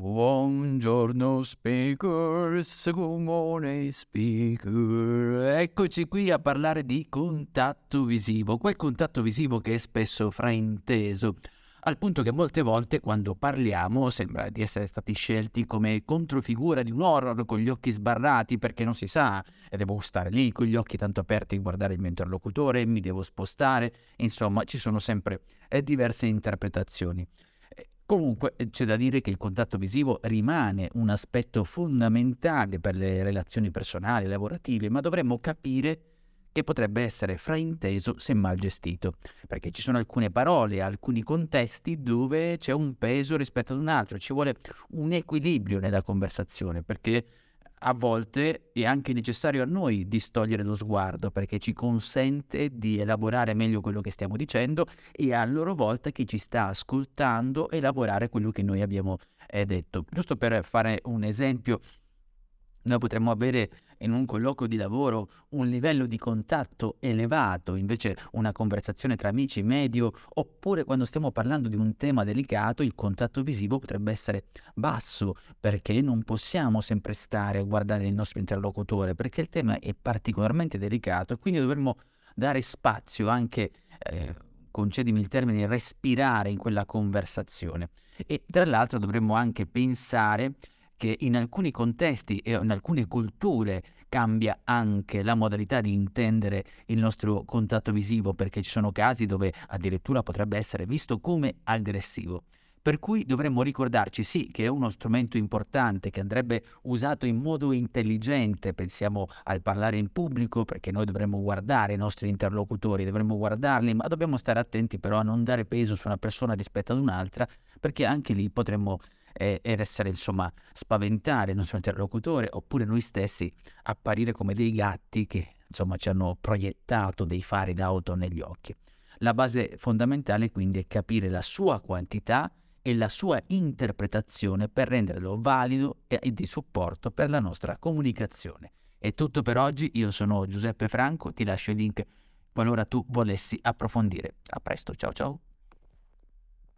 Buongiorno speakers, morning speaker. Eccoci qui a parlare di contatto visivo, quel contatto visivo che è spesso frainteso, al punto che molte volte quando parliamo sembra di essere stati scelti come controfigura di un horror con gli occhi sbarrati perché non si sa e devo stare lì con gli occhi tanto aperti guardare il mio interlocutore, mi devo spostare, insomma ci sono sempre eh, diverse interpretazioni. Comunque eh, c'è da dire che il contatto visivo rimane un aspetto fondamentale per le relazioni personali e lavorative, ma dovremmo capire che potrebbe essere frainteso se mal gestito, perché ci sono alcune parole, alcuni contesti dove c'è un peso rispetto ad un altro, ci vuole un equilibrio nella conversazione, perché a volte è anche necessario a noi distogliere lo sguardo perché ci consente di elaborare meglio quello che stiamo dicendo e a loro volta chi ci sta ascoltando elaborare quello che noi abbiamo eh, detto. Giusto per fare un esempio noi potremmo avere in un colloquio di lavoro un livello di contatto elevato, invece una conversazione tra amici medio, oppure quando stiamo parlando di un tema delicato il contatto visivo potrebbe essere basso, perché non possiamo sempre stare a guardare il nostro interlocutore, perché il tema è particolarmente delicato e quindi dovremmo dare spazio anche... Eh, concedimi il termine, respirare in quella conversazione. E tra l'altro dovremmo anche pensare che in alcuni contesti e in alcune culture cambia anche la modalità di intendere il nostro contatto visivo, perché ci sono casi dove addirittura potrebbe essere visto come aggressivo. Per cui dovremmo ricordarci sì che è uno strumento importante che andrebbe usato in modo intelligente, pensiamo al parlare in pubblico perché noi dovremmo guardare i nostri interlocutori, dovremmo guardarli, ma dobbiamo stare attenti però a non dare peso su una persona rispetto ad un'altra perché anche lì potremmo e, ed essere insomma spaventare il nostro interlocutore oppure noi stessi apparire come dei gatti che insomma ci hanno proiettato dei fari d'auto negli occhi. La base fondamentale quindi è capire la sua quantità e la sua interpretazione per renderlo valido e di supporto per la nostra comunicazione. È tutto per oggi, io sono Giuseppe Franco, ti lascio il link qualora tu volessi approfondire. A presto, ciao ciao.